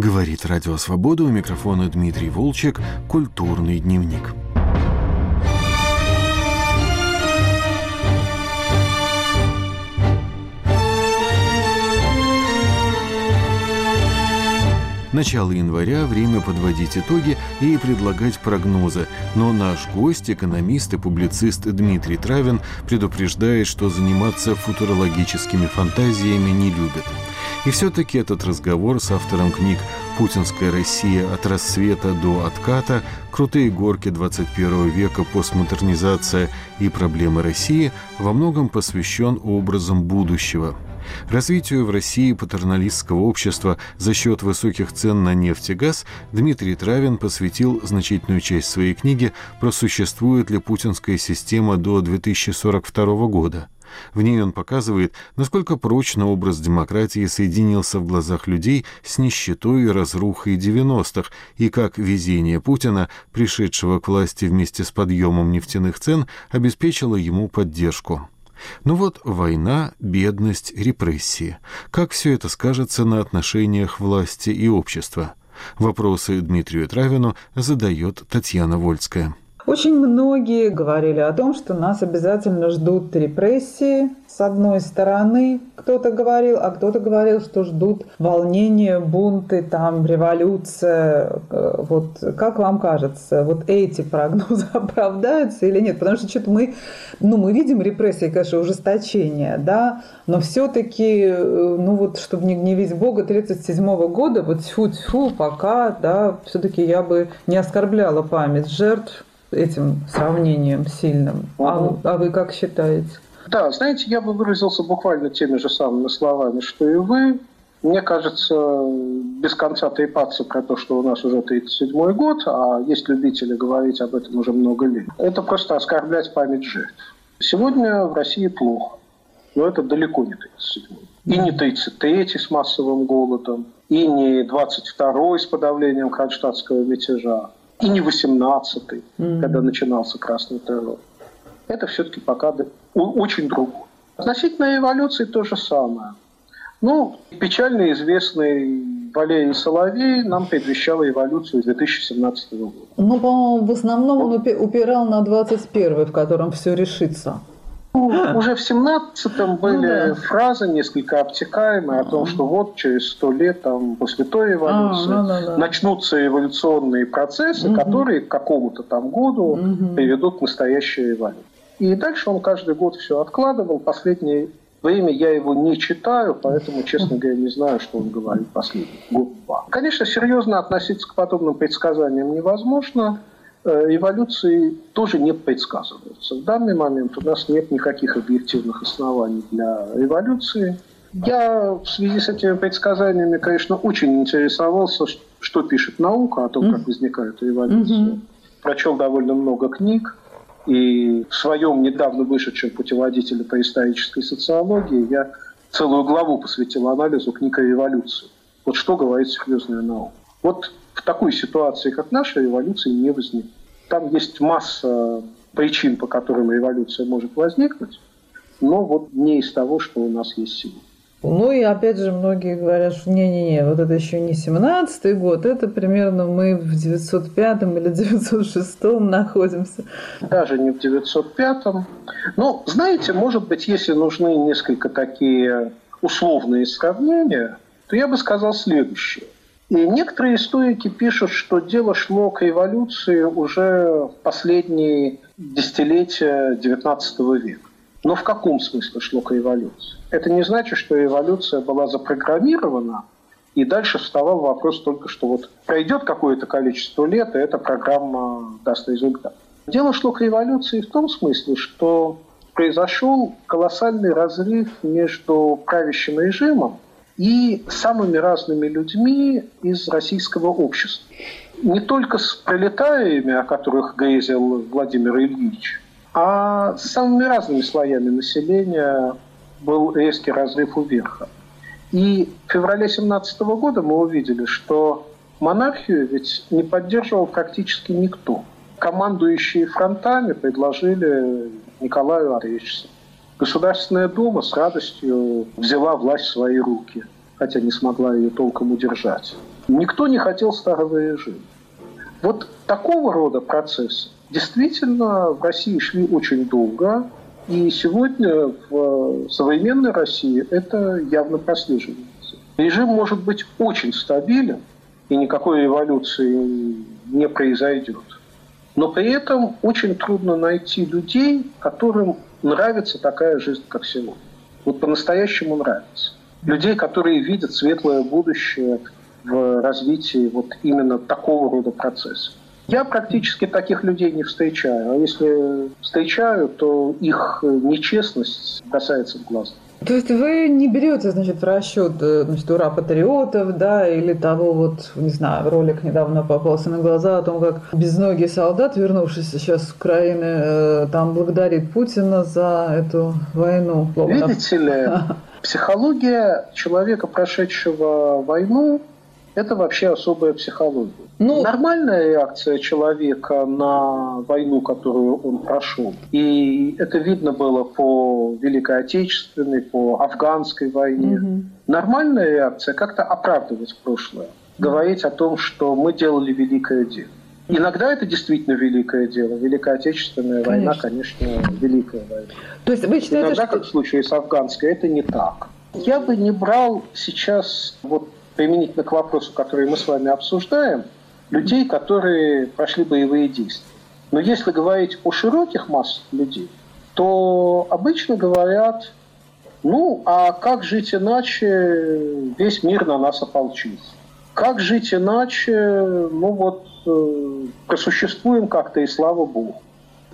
Говорит Радио Свобода у микрофона Дмитрий Волчек «Культурный дневник». Начало января – время подводить итоги и предлагать прогнозы. Но наш гость, экономист и публицист Дмитрий Травин, предупреждает, что заниматься футурологическими фантазиями не любит. И все-таки этот разговор с автором книг «Путинская Россия от рассвета до отката», «Крутые горки 21 века. Постмодернизация и проблемы России» во многом посвящен образом будущего – Развитию в России патерналистского общества за счет высоких цен на нефть и газ Дмитрий Травин посвятил значительную часть своей книги «Просуществует ли путинская система до 2042 года?». В ней он показывает, насколько прочно образ демократии соединился в глазах людей с нищетой и разрухой 90-х, и как везение Путина, пришедшего к власти вместе с подъемом нефтяных цен, обеспечило ему поддержку. Ну вот война, бедность, репрессии. Как все это скажется на отношениях власти и общества? Вопросы Дмитрию Травину задает Татьяна Вольская. Очень многие говорили о том, что нас обязательно ждут репрессии, с одной стороны, кто-то говорил, а кто-то говорил, что ждут волнения, бунты, там, революция. Э, вот как вам кажется, вот эти прогнозы оправдаются или нет? Потому что что-то мы, ну, мы видим репрессии, конечно, ужесточение, да, но все-таки, э, ну вот, чтобы не гневить Бога 37 года, вот тьфу-тьфу, пока, да, все-таки я бы не оскорбляла память жертв этим сравнением сильным. А, а вы как считаете? Да, знаете, я бы выразился буквально теми же самыми словами, что и вы. Мне кажется, без конца трепаться про то, что у нас уже 37-й год, а есть любители говорить об этом уже много лет, это просто оскорблять память жертв. Сегодня в России плохо, но это далеко не 37-й. И не 33-й с массовым голодом, и не 22-й с подавлением кронштадтского мятежа, и не 18-й, mm-hmm. когда начинался красный террор. Это все-таки пока очень другое. Относительно эволюции то же самое. Ну, печально известный Валерий Соловей нам предвещал эволюцию 2017 года. Ну, по-моему, в основном он упирал на 21 в котором все решится. Ну, уже в 17-м были ну, да. фразы несколько обтекаемые о том, что вот через сто лет там, после той эволюции а, да, да, да. начнутся эволюционные процессы, угу. которые к какому-то там году угу. приведут к настоящей эволюции. И дальше он каждый год все откладывал. Последнее время я его не читаю, поэтому, честно говоря, не знаю, что он говорит последний год-два. Конечно, серьезно относиться к подобным предсказаниям невозможно. Э, эволюции тоже не предсказываются. В данный момент у нас нет никаких объективных оснований для эволюции. Я в связи с этими предсказаниями, конечно, очень интересовался, что пишет наука о том, как возникает эволюция. Прочел довольно много книг. И в своем недавно вышедшем путеводителе по исторической социологии я целую главу посвятил анализу книг о революции. Вот что говорит серьезная наука. Вот в такой ситуации, как наша, революции не возникнет. Там есть масса причин, по которым революция может возникнуть, но вот не из того, что у нас есть сегодня. Ну и опять же многие говорят, что не-не-не, вот это еще не 17-й год, это примерно мы в 905 или 906 находимся. Даже не в 905-м. Ну, знаете, может быть, если нужны несколько такие условные сравнения, то я бы сказал следующее. И некоторые историки пишут, что дело шло к эволюции уже в последние десятилетия XIX века. Но в каком смысле шло к эволюции? Это не значит, что эволюция была запрограммирована, и дальше вставал вопрос только, что вот пройдет какое-то количество лет, и эта программа даст результат. Дело шло к эволюции в том смысле, что произошел колоссальный разрыв между правящим режимом и самыми разными людьми из российского общества. Не только с пролетариями, о которых грезил Владимир Ильич, а с самыми разными слоями населения был резкий разрыв у верха. И в феврале 17 года мы увидели, что монархию ведь не поддерживал практически никто. Командующие фронтами предложили Николаю отречься. Государственная дума с радостью взяла власть в свои руки, хотя не смогла ее толком удержать. Никто не хотел старого режима. Вот такого рода процессы действительно в России шли очень долго, и сегодня в современной России это явно прослеживается. Режим может быть очень стабилен, и никакой революции не произойдет. Но при этом очень трудно найти людей, которым нравится такая жизнь, как сегодня. Вот по-настоящему нравится. Людей, которые видят светлое будущее в развитии вот именно такого рода процессов. Я практически таких людей не встречаю. А если встречаю, то их нечестность касается в глаз. То есть вы не берете, значит, в расчет, э, значит, ура патриотов, да, или того вот, не знаю, ролик недавно попался на глаза о том, как безногий солдат, вернувшийся сейчас с Украины, э, там благодарит Путина за эту войну. Видите ли, психология человека, прошедшего войну, это вообще особая психология. Ну, Нормальная реакция человека на войну, которую он прошел, и это видно было по Великой Отечественной, по Афганской войне. Угу. Нормальная реакция как-то оправдывать прошлое, говорить о том, что мы делали великое дело. Иногда это действительно великое дело. Великая Отечественная конечно. война, конечно, великая война. То есть вы считаете, Иногда, что... как в случае с Афганской, это не так. Я бы не брал сейчас вот применительно к вопросу, который мы с вами обсуждаем, людей, которые прошли боевые действия. Но если говорить о широких массах людей, то обычно говорят, ну, а как жить иначе, весь мир на нас ополчился. Как жить иначе, ну вот, э, просуществуем как-то и слава богу.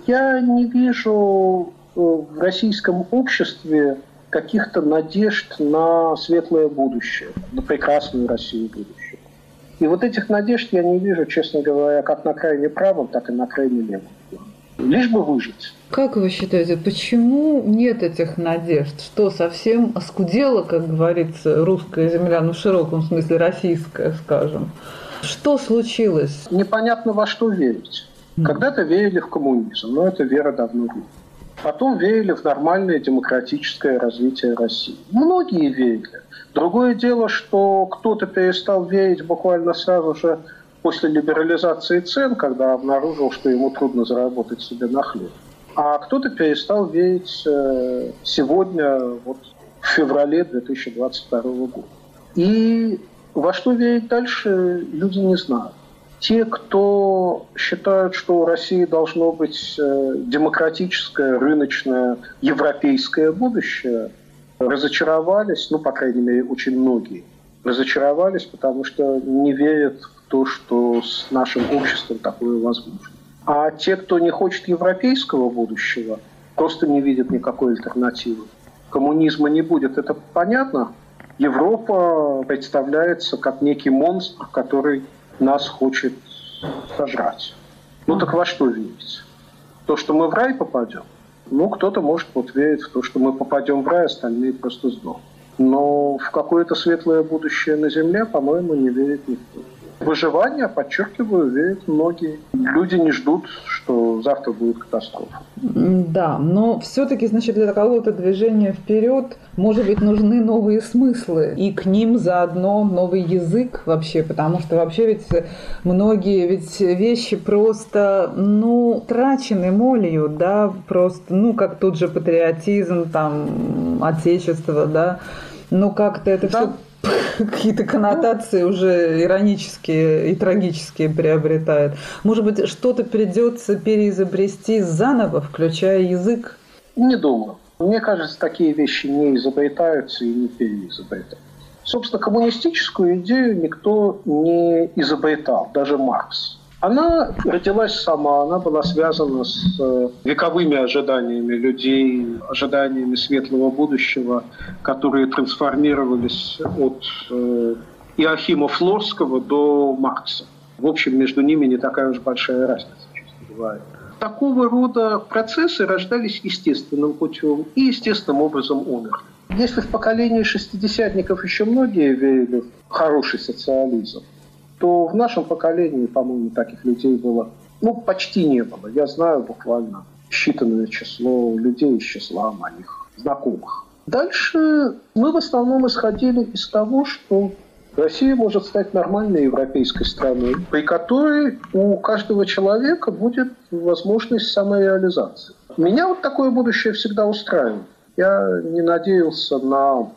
Я не вижу э, в российском обществе каких-то надежд на светлое будущее, на прекрасную Россию будущее. И вот этих надежд я не вижу, честно говоря, как на крайне правом, так и на крайне левом. Лишь бы выжить. Как вы считаете, почему нет этих надежд? Что совсем оскудела, как говорится, русская земля, ну в широком смысле российская, скажем? Что случилось? Непонятно во что верить. Когда-то верили в коммунизм, но эта вера давно рухнула. Потом верили в нормальное демократическое развитие России. Многие верили. Другое дело, что кто-то перестал верить буквально сразу же после либерализации цен, когда обнаружил, что ему трудно заработать себе на хлеб. А кто-то перестал верить э, сегодня, вот в феврале 2022 года. И во что верить дальше, люди не знают. Те, кто считают, что у России должно быть э, демократическое, рыночное, европейское будущее, разочаровались, ну, по крайней мере, очень многие, разочаровались, потому что не верят в то, что с нашим обществом такое возможно. А те, кто не хочет европейского будущего, просто не видят никакой альтернативы. Коммунизма не будет, это понятно. Европа представляется как некий монстр, который нас хочет сожрать. Ну так во что верить? То, что мы в рай попадем? Ну, кто-то может вот верить в то, что мы попадем в рай, остальные просто сдохнут. Но в какое-то светлое будущее на Земле, по-моему, не верит никто. Выживание, подчеркиваю, верят многие. Люди не ждут, что завтра будет катастрофа. Да, но все-таки, значит, для какого-то движения вперед, может быть, нужны новые смыслы. И к ним заодно новый язык вообще, потому что вообще ведь многие ведь вещи просто, ну, трачены молью, да, просто, ну, как тут же патриотизм, там, отечество, да, ну, как-то это да. все какие-то коннотации уже иронические и трагические приобретает. Может быть, что-то придется переизобрести заново, включая язык? Не думаю. Мне кажется, такие вещи не изобретаются и не переизобретаются. Собственно, коммунистическую идею никто не изобретал, даже Маркс. Она родилась сама, она была связана с э, вековыми ожиданиями людей, ожиданиями светлого будущего, которые трансформировались от э, Иохима Флорского до Маркса. В общем, между ними не такая уж большая разница, честно говоря. Такого рода процессы рождались естественным путем и естественным образом умерли. Если в поколении шестидесятников еще многие верили в хороший социализм, то в нашем поколении, по-моему, таких людей было, ну, почти не было. Я знаю буквально считанное число людей из числа моих знакомых. Дальше мы в основном исходили из того, что Россия может стать нормальной европейской страной, при которой у каждого человека будет возможность самореализации. Меня вот такое будущее всегда устраивает. Я не надеялся на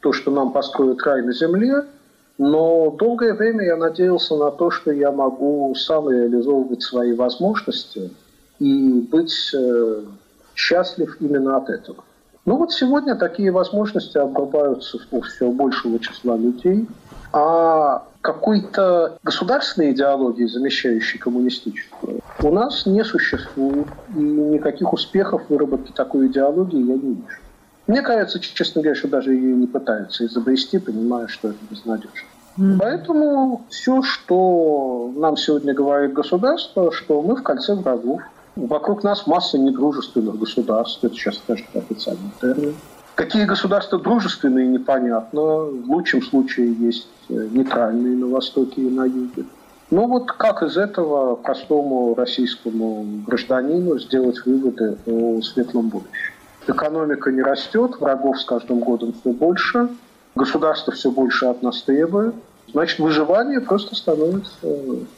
то, что нам построят рай на земле, но долгое время я надеялся на то, что я могу сам реализовывать свои возможности и быть э, счастлив именно от этого. Ну вот сегодня такие возможности обрубаются у все большего числа людей, а какой-то государственной идеологии, замещающей коммунистическую, у нас не существует. И никаких успехов в выработке такой идеологии я не вижу. Мне кажется, честно говоря, что даже ее не пытаются изобрести, понимая, что это безнадежно. Mm. Поэтому все, что нам сегодня говорит государство, что мы в кольце врагов. Вокруг нас масса недружественных государств, это сейчас скажет официальный термин. Какие государства дружественные, непонятно. В лучшем случае есть э, нейтральные на Востоке и на Юге. Ну вот как из этого простому российскому гражданину сделать выводы о светлом будущем? Экономика не растет, врагов с каждым годом все больше, государство все больше от нас требует. Значит, выживание просто становится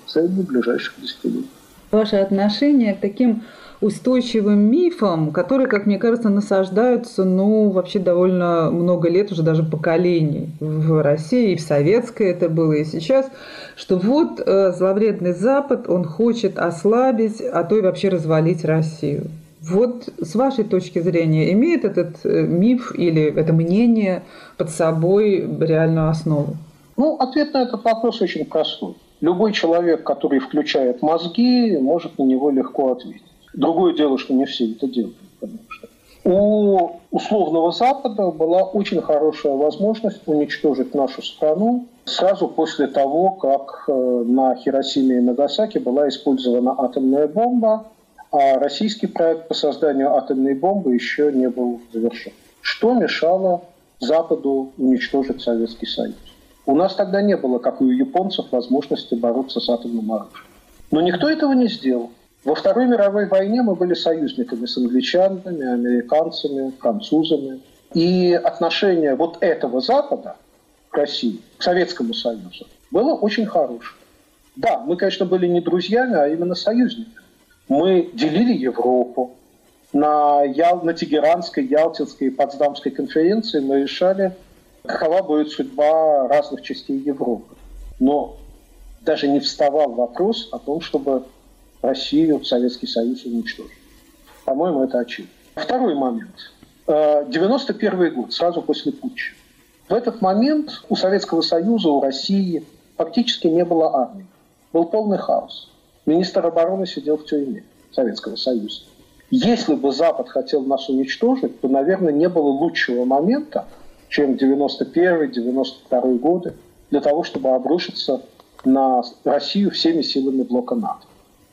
целью ближайших десятилетий. Ваше отношение к таким устойчивым мифам, которые, как мне кажется, насаждаются, ну, вообще довольно много лет, уже даже поколений в России, и в советской это было, и сейчас, что вот э, зловредный Запад, он хочет ослабить, а то и вообще развалить Россию. Вот с вашей точки зрения, имеет этот э, миф или это мнение под собой реальную основу? Ну, ответ на этот вопрос очень простой. Любой человек, который включает мозги, может на него легко ответить. Другое дело, что не все это делают, конечно. У условного Запада была очень хорошая возможность уничтожить нашу страну сразу после того, как э, на Хиросиме и Нагасаки была использована атомная бомба, а российский проект по созданию атомной бомбы еще не был завершен. Что мешало Западу уничтожить Советский Союз? У нас тогда не было, как и у японцев, возможности бороться с атомным оружием. Но никто этого не сделал. Во Второй мировой войне мы были союзниками с англичанами, американцами, французами. И отношение вот этого Запада к России, к Советскому Союзу, было очень хорошее. Да, мы, конечно, были не друзьями, а именно союзниками. Мы делили Европу. На, Ял, на Тегеранской, Ялтинской и Потсдамской конференции мы решали, какова будет судьба разных частей Европы. Но даже не вставал вопрос о том, чтобы Россию, Советский Союз уничтожить. По-моему, это очевидно. Второй момент. 91 э, год, сразу после путча. В этот момент у Советского Союза, у России фактически не было армии. Был полный хаос. Министр обороны сидел в тюрьме Советского Союза. Если бы Запад хотел нас уничтожить, то, наверное, не было лучшего момента, чем 91-92 годы, для того, чтобы обрушиться на Россию всеми силами блока НАТО.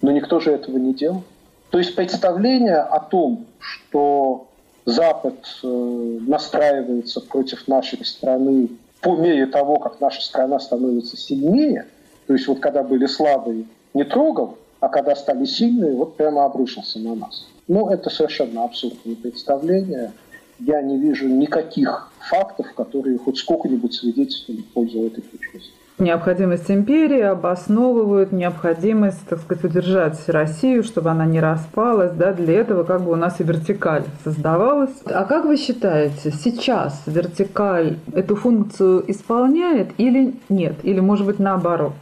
Но никто же этого не делал. То есть представление о том, что Запад э, настраивается против нашей страны по мере того, как наша страна становится сильнее, то есть вот когда были слабые, не трогал, а когда стали сильные, вот прямо обрушился на нас. Ну, это совершенно абсурдное представление. Я не вижу никаких фактов, которые хоть сколько-нибудь свидетельствуют в пользу этой зрения. Необходимость империи обосновывают необходимость, так сказать, удержать Россию, чтобы она не распалась. Да? Для этого как бы у нас и вертикаль создавалась. А как вы считаете, сейчас вертикаль эту функцию исполняет или нет? Или, может быть, наоборот?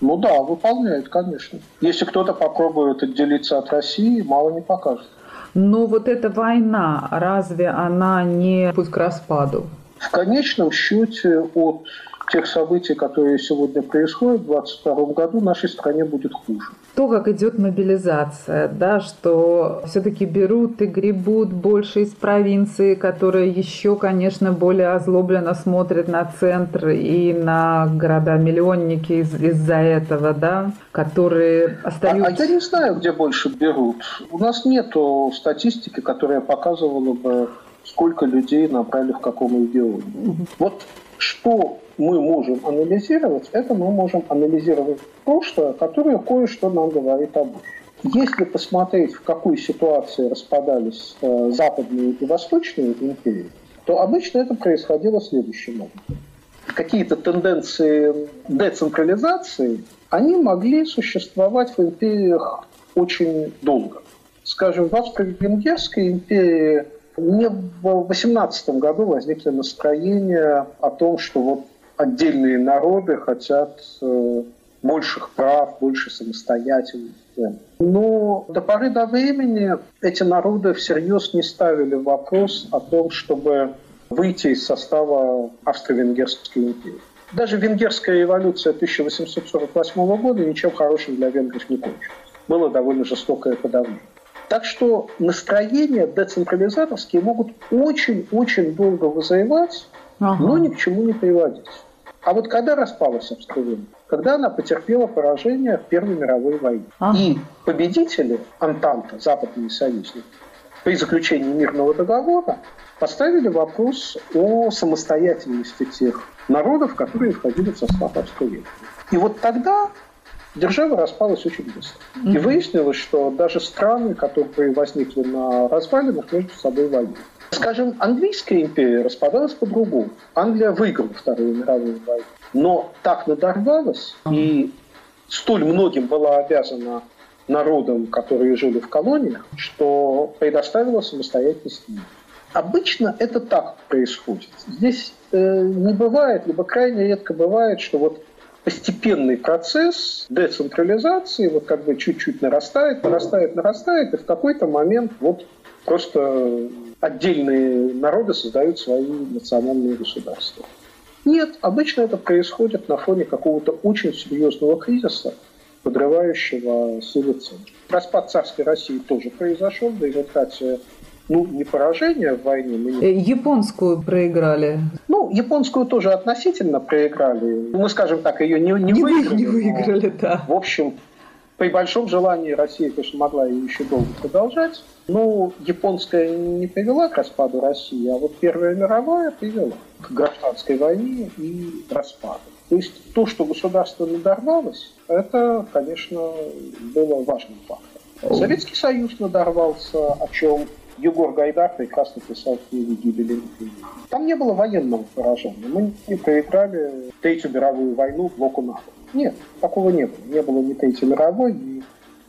Ну да, выполняет, конечно. Если кто-то попробует отделиться от России, мало не покажет. Но вот эта война, разве она не путь к распаду? В конечном счете от тех событий, которые сегодня происходят в 2022 году, нашей стране будет хуже. То, как идет мобилизация, да, что все-таки берут и гребут больше из провинции, которые еще, конечно, более озлобленно смотрят на центр и на города-миллионники из- из-за этого, да, которые остаются... А, а я не знаю, где больше берут. У нас нет статистики, которая показывала бы, сколько людей набрали в каком регионе. Вот что мы можем анализировать, это мы можем анализировать прошлое, которое кое-что нам говорит об будущем. Если посмотреть, в какой ситуации распадались э, западные и восточные империи, то обычно это происходило следующим образом. какие-то тенденции децентрализации, они могли существовать в империях очень долго. Скажем, в Австро-Венгерской империи не в 18 году возникли настроения о том, что вот отдельные народы хотят э, больших прав, больше самостоятельности. Но до поры до времени эти народы всерьез не ставили вопрос о том, чтобы выйти из состава Австро-Венгерской империи. Даже венгерская революция 1848 года ничем хорошим для венгров не кончилась. Было довольно жестокое подавление. Так что настроения децентрализаторские могут очень-очень долго вызревать, ага. но ни к чему не приводить. А вот когда распалась Австро-Венгрия? Когда она потерпела поражение в Первой мировой войне. Ага. И победители Антанта, западные союзники, при заключении мирного договора поставили вопрос о самостоятельности тех народов, которые входили в состав Австро-Венгрии. И вот тогда держава распалась очень быстро. Mm-hmm. И выяснилось, что даже страны, которые возникли на развалинах, между собой воюют. Скажем, английская империя распадалась по-другому. Англия выиграла Вторую мировую войну. Но так надорвалась и столь многим была обязана народам, которые жили в колониях, что предоставила самостоятельность миру. Обычно это так происходит. Здесь э, не бывает, либо крайне редко бывает, что вот постепенный процесс децентрализации вот как бы чуть-чуть нарастает, нарастает, нарастает, и в какой-то момент вот просто отдельные народы создают свои национальные государства. Нет, обычно это происходит на фоне какого-то очень серьезного кризиса, подрывающего силы. Распад царской России тоже произошел результате ну, не поражение в войне. Мы не... Э, японскую проиграли. Ну, японскую тоже относительно проиграли. Мы, скажем так, ее не, не, не выиграли. Не выиграли, но, да. В общем, при большом желании Россия, конечно, могла ее еще долго продолжать. Но японская не привела к распаду России, а вот Первая мировая привела к гражданской войне и распаду. То есть то, что государство надорвалось, это, конечно, было важным фактом. Советский Союз надорвался, о чем Егор Гайдар прекрасно писал в книге «Гибель Там не было военного поражения. Мы не проиграли Третью мировую войну блоку НАТО. Нет, такого не было. Не было ни Третьей мировой, ни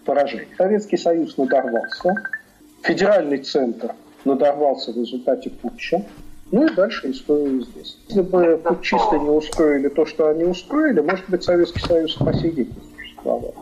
поражений. Советский Союз надорвался. Федеральный центр надорвался в результате путча. Ну и дальше история здесь. Если бы путчисты не устроили то, что они устроили, может быть, Советский Союз по сей день не существовал.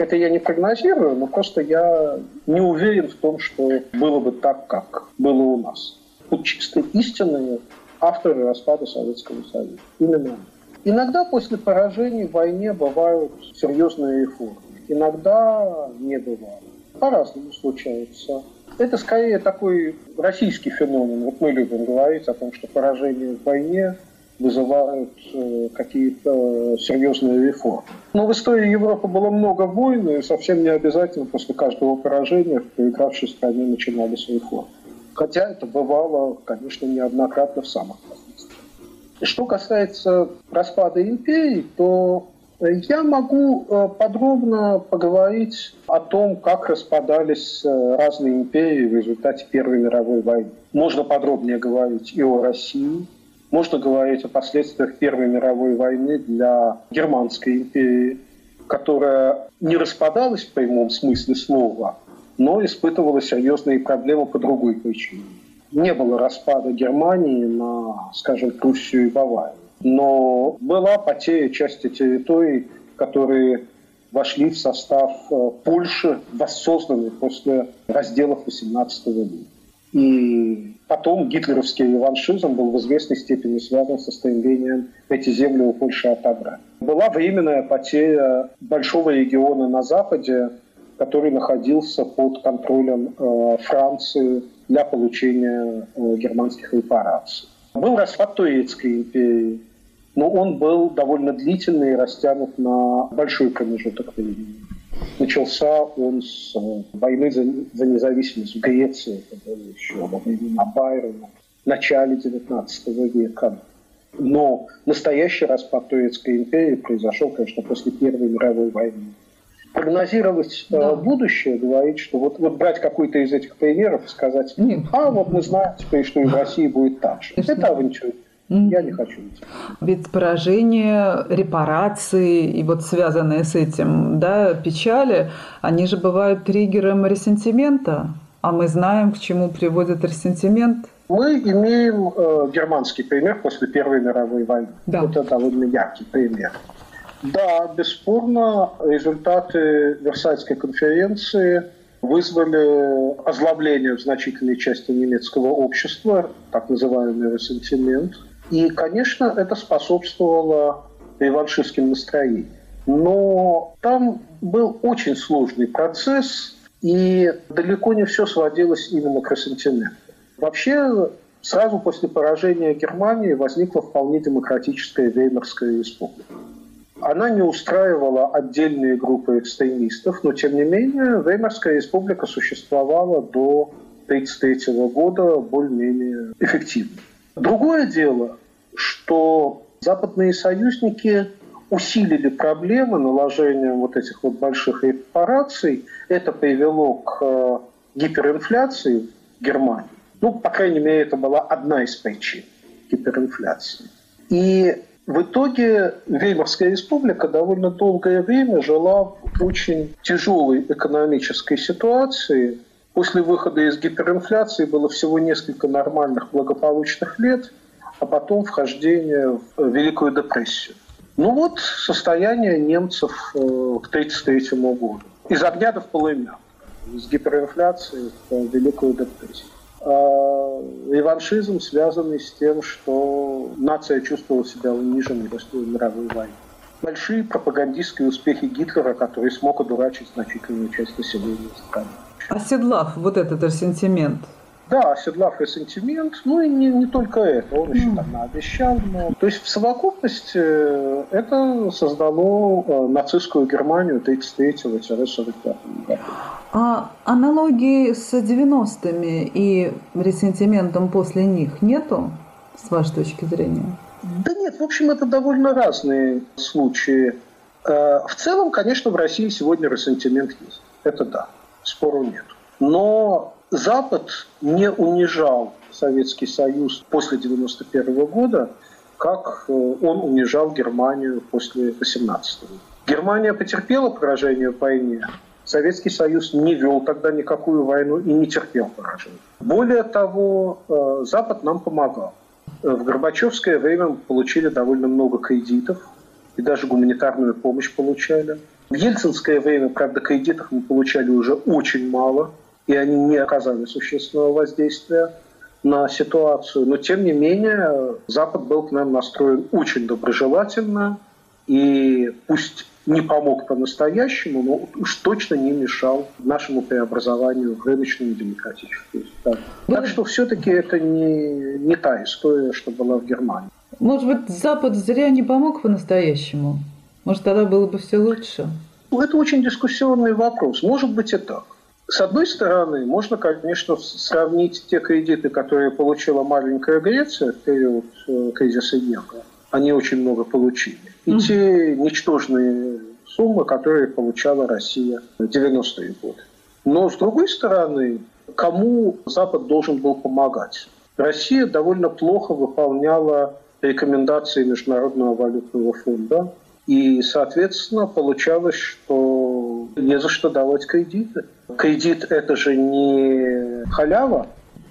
Это я не прогнозирую, но просто я не уверен в том, что было бы так, как было у нас. Путчисты истинные авторы распада Советского Союза. Именно Иногда после поражений в войне бывают серьезные реформы. Иногда не бывает. По-разному случается. Это скорее такой российский феномен. Вот мы любим говорить о том, что поражение в войне вызывают э, какие-то серьезные реформы. Но в истории Европы было много войн, и совсем не обязательно после каждого поражения в проигравшей стране начинались реформы. Хотя это бывало, конечно, неоднократно в самых что касается распада империи, то я могу э, подробно поговорить о том, как распадались э, разные империи в результате Первой мировой войны. Можно подробнее говорить и о России, можно говорить о последствиях Первой мировой войны для Германской империи, которая не распадалась в прямом смысле слова, но испытывала серьезные проблемы по другой причине не было распада Германии на, скажем, Пруссию и Баварию. Но была потеря части территорий, которые вошли в состав э, Польши, воссозданной после разделов XVIII века. И потом гитлеровский реваншизм был в известной степени связан со стремлением эти земли у Польши отобрать. Была временная потеря большого региона на Западе, который находился под контролем э, Франции для получения э, германских репараций. Был распад Турецкой империи, но он был довольно длительный и растянут на большой промежуток времени. Начался он с э, войны за, за независимость в Греции, было еще времена Байрона, в начале XIX века. Но настоящий распад Турецкой империи произошел, конечно, после Первой мировой войны прогнозировать э, да. будущее, говорить, что вот, вот брать какой-то из этих примеров и сказать, Нет. а вот мы знаем теперь, что и в России будет так же. Это авантюризм. Я не хочу. Ведь поражение, репарации и вот связанные с этим да, печали, они же бывают триггером ресентимента. А мы знаем, к чему приводит ресентимент. Мы имеем э, германский пример после Первой мировой войны. Да. Это довольно яркий пример. Да, бесспорно, результаты Версальской конференции вызвали озлобление в значительной части немецкого общества, так называемый ресентимент – и, конечно, это способствовало реваншистским настроениям. Но там был очень сложный процесс, и далеко не все сводилось именно к ресентименту. Вообще, сразу после поражения Германии возникла вполне демократическая Веймарская республика. Она не устраивала отдельные группы экстремистов, но тем не менее Веймарская республика существовала до 1933 года более-менее эффективно. Другое дело, что западные союзники усилили проблемы наложением вот этих вот больших репараций. Это привело к э, гиперинфляции в Германии. Ну, по крайней мере, это была одна из причин гиперинфляции. И в итоге Веймарская республика довольно долгое время жила в очень тяжелой экономической ситуации. После выхода из гиперинфляции было всего несколько нормальных благополучных лет – а потом вхождение в Великую депрессию. Ну вот состояние немцев э, к 1933 году. Из огня до в полымя. Из гиперинфляции в Великую депрессию. А реваншизм, связанный с тем, что нация чувствовала себя униженной после мировой войны. Большие пропагандистские успехи Гитлера, который смог одурачить значительную часть населения страны. Оседлав вот этот ресентимент, да, оседлав ресентимент, ну и не, не только это, он еще там обещал. Но... То есть в совокупности э, это создало э, нацистскую Германию 33-45 года. А аналогии с 90-ми и ресентиментом после них нету, с вашей точки зрения? Да нет, в общем, это довольно разные случаи. Э, в целом, конечно, в России сегодня ресентимент есть. Это да, спору нет. Но Запад не унижал Советский Союз после 1991 года, как э, он унижал Германию после 18 года. Германия потерпела поражение в войне. Советский Союз не вел тогда никакую войну и не терпел поражения. Более того, э, Запад нам помогал. В Горбачевское время мы получили довольно много кредитов и даже гуманитарную помощь получали. В ельцинское время, правда, кредитов мы получали уже очень мало – и они не оказали существенного воздействия на ситуацию. Но, тем не менее, Запад был к нам настроен очень доброжелательно, и пусть не помог по-настоящему, но уж точно не мешал нашему преобразованию в рыночную демократическую страну. Так что все-таки это не, не та история, что была в Германии. Может быть, Запад зря не помог по-настоящему? Может, тогда было бы все лучше? Это очень дискуссионный вопрос. Может быть и так. С одной стороны, можно, конечно, сравнить те кредиты, которые получила маленькая Греция в период э, кризиса евро. Они очень много получили. И mm-hmm. те ничтожные суммы, которые получала Россия в 90-е годы. Но, с другой стороны, кому Запад должен был помогать? Россия довольно плохо выполняла рекомендации Международного валютного фонда. И, соответственно, получалось, что не за что давать кредиты. Кредит – это же не халява,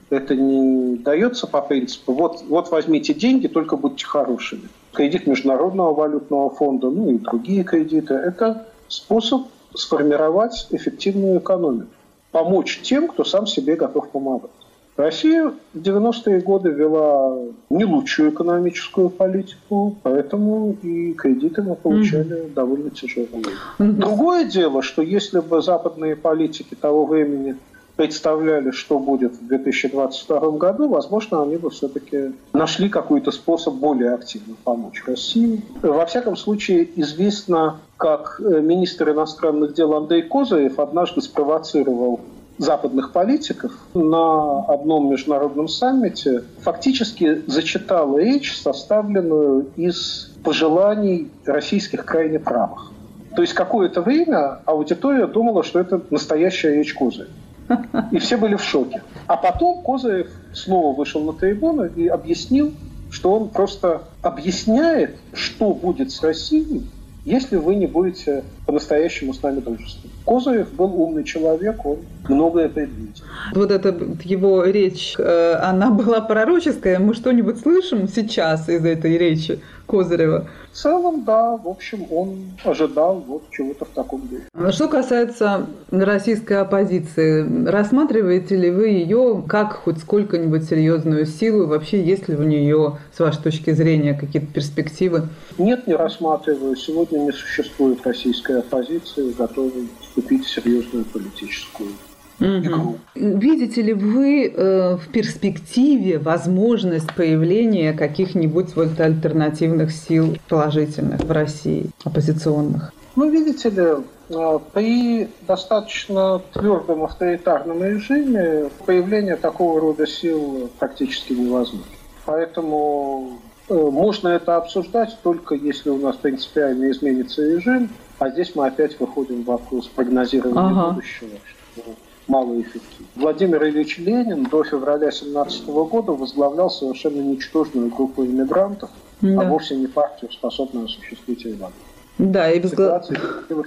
это не дается по принципу «вот, вот возьмите деньги, только будьте хорошими». Кредит Международного валютного фонда, ну и другие кредиты – это способ сформировать эффективную экономику, помочь тем, кто сам себе готов помогать. Россия в 90-е годы вела не лучшую экономическую политику, поэтому и кредиты мы получали mm-hmm. довольно тяжелые. Mm-hmm. Другое дело, что если бы западные политики того времени представляли, что будет в 2022 году, возможно, они бы все-таки нашли какой-то способ более активно помочь России. Во всяком случае, известно, как э, министр иностранных дел Андрей Козырев однажды спровоцировал западных политиков на одном международном саммите фактически зачитал речь, составленную из пожеланий российских крайне правых. То есть какое-то время аудитория думала, что это настоящая речь Козырева. И все были в шоке. А потом Козырев снова вышел на трибуну и объяснил, что он просто объясняет, что будет с Россией, если вы не будете по-настоящему с нами дружествовать. Козырев был умный человек, он многое предвидел. Вот эта его речь, э, она была пророческая. Мы что-нибудь слышим сейчас из этой речи Козырева? В целом, да. В общем, он ожидал вот чего-то в таком духе. Что касается российской оппозиции, рассматриваете ли вы ее как хоть сколько-нибудь серьезную силу? Вообще, есть ли у нее, с вашей точки зрения, какие-то перспективы? Нет, не рассматриваю. Сегодня не существует российской оппозиции, готовой вступить в серьезную политическую игру. Видите ли вы э, в перспективе возможность появления каких-нибудь вот альтернативных сил положительных в России, оппозиционных? Ну, видите ли, э, при достаточно твердом авторитарном режиме появление такого рода сил практически невозможно. Поэтому э, можно это обсуждать только если у нас принципиально изменится режим, а здесь мы опять выходим в вопрос прогнозирования ага. будущего, что малоэффективно. Владимир Ильич Ленин до февраля 17 года возглавлял совершенно ничтожную группу иммигрантов, а да. а вовсе не партию, способную осуществить революцию. Да, и возглав...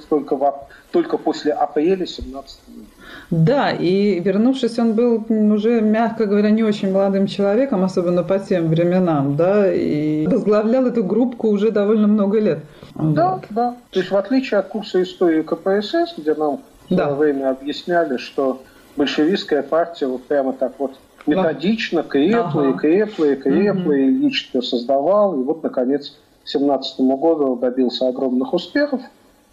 только, в... только после апреля 17 года. Да, и вернувшись, он был уже, мягко говоря, не очень молодым человеком, особенно по тем временам, да, и возглавлял эту группу уже довольно много лет. Да, вот. да. То есть в отличие от курса истории КПСС, где нам да. в время объясняли, что большевистская партия вот прямо так вот методично крепла, ага. и крепла, и крепла, угу. и лично создавал, и вот, наконец, к 17 году добился огромных успехов.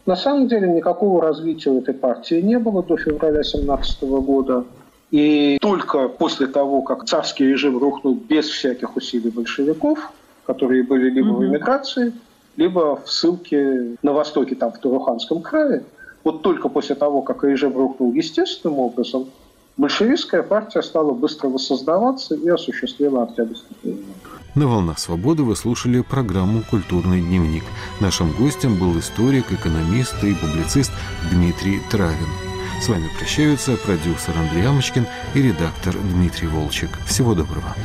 На самом деле никакого развития у этой партии не было до февраля 17 года. И только после того, как царский режим рухнул без всяких усилий большевиков, которые были либо угу. в эмиграции, либо в ссылке на востоке, там, в Туруханском крае, вот только после того, как режим рухнул естественным образом, большевистская партия стала быстро воссоздаваться и осуществила Октябрьский период. На «Волнах свободы» вы слушали программу «Культурный дневник». Нашим гостем был историк, экономист и публицист Дмитрий Травин. С вами прощаются продюсер Андрей Амочкин и редактор Дмитрий Волчек. Всего доброго.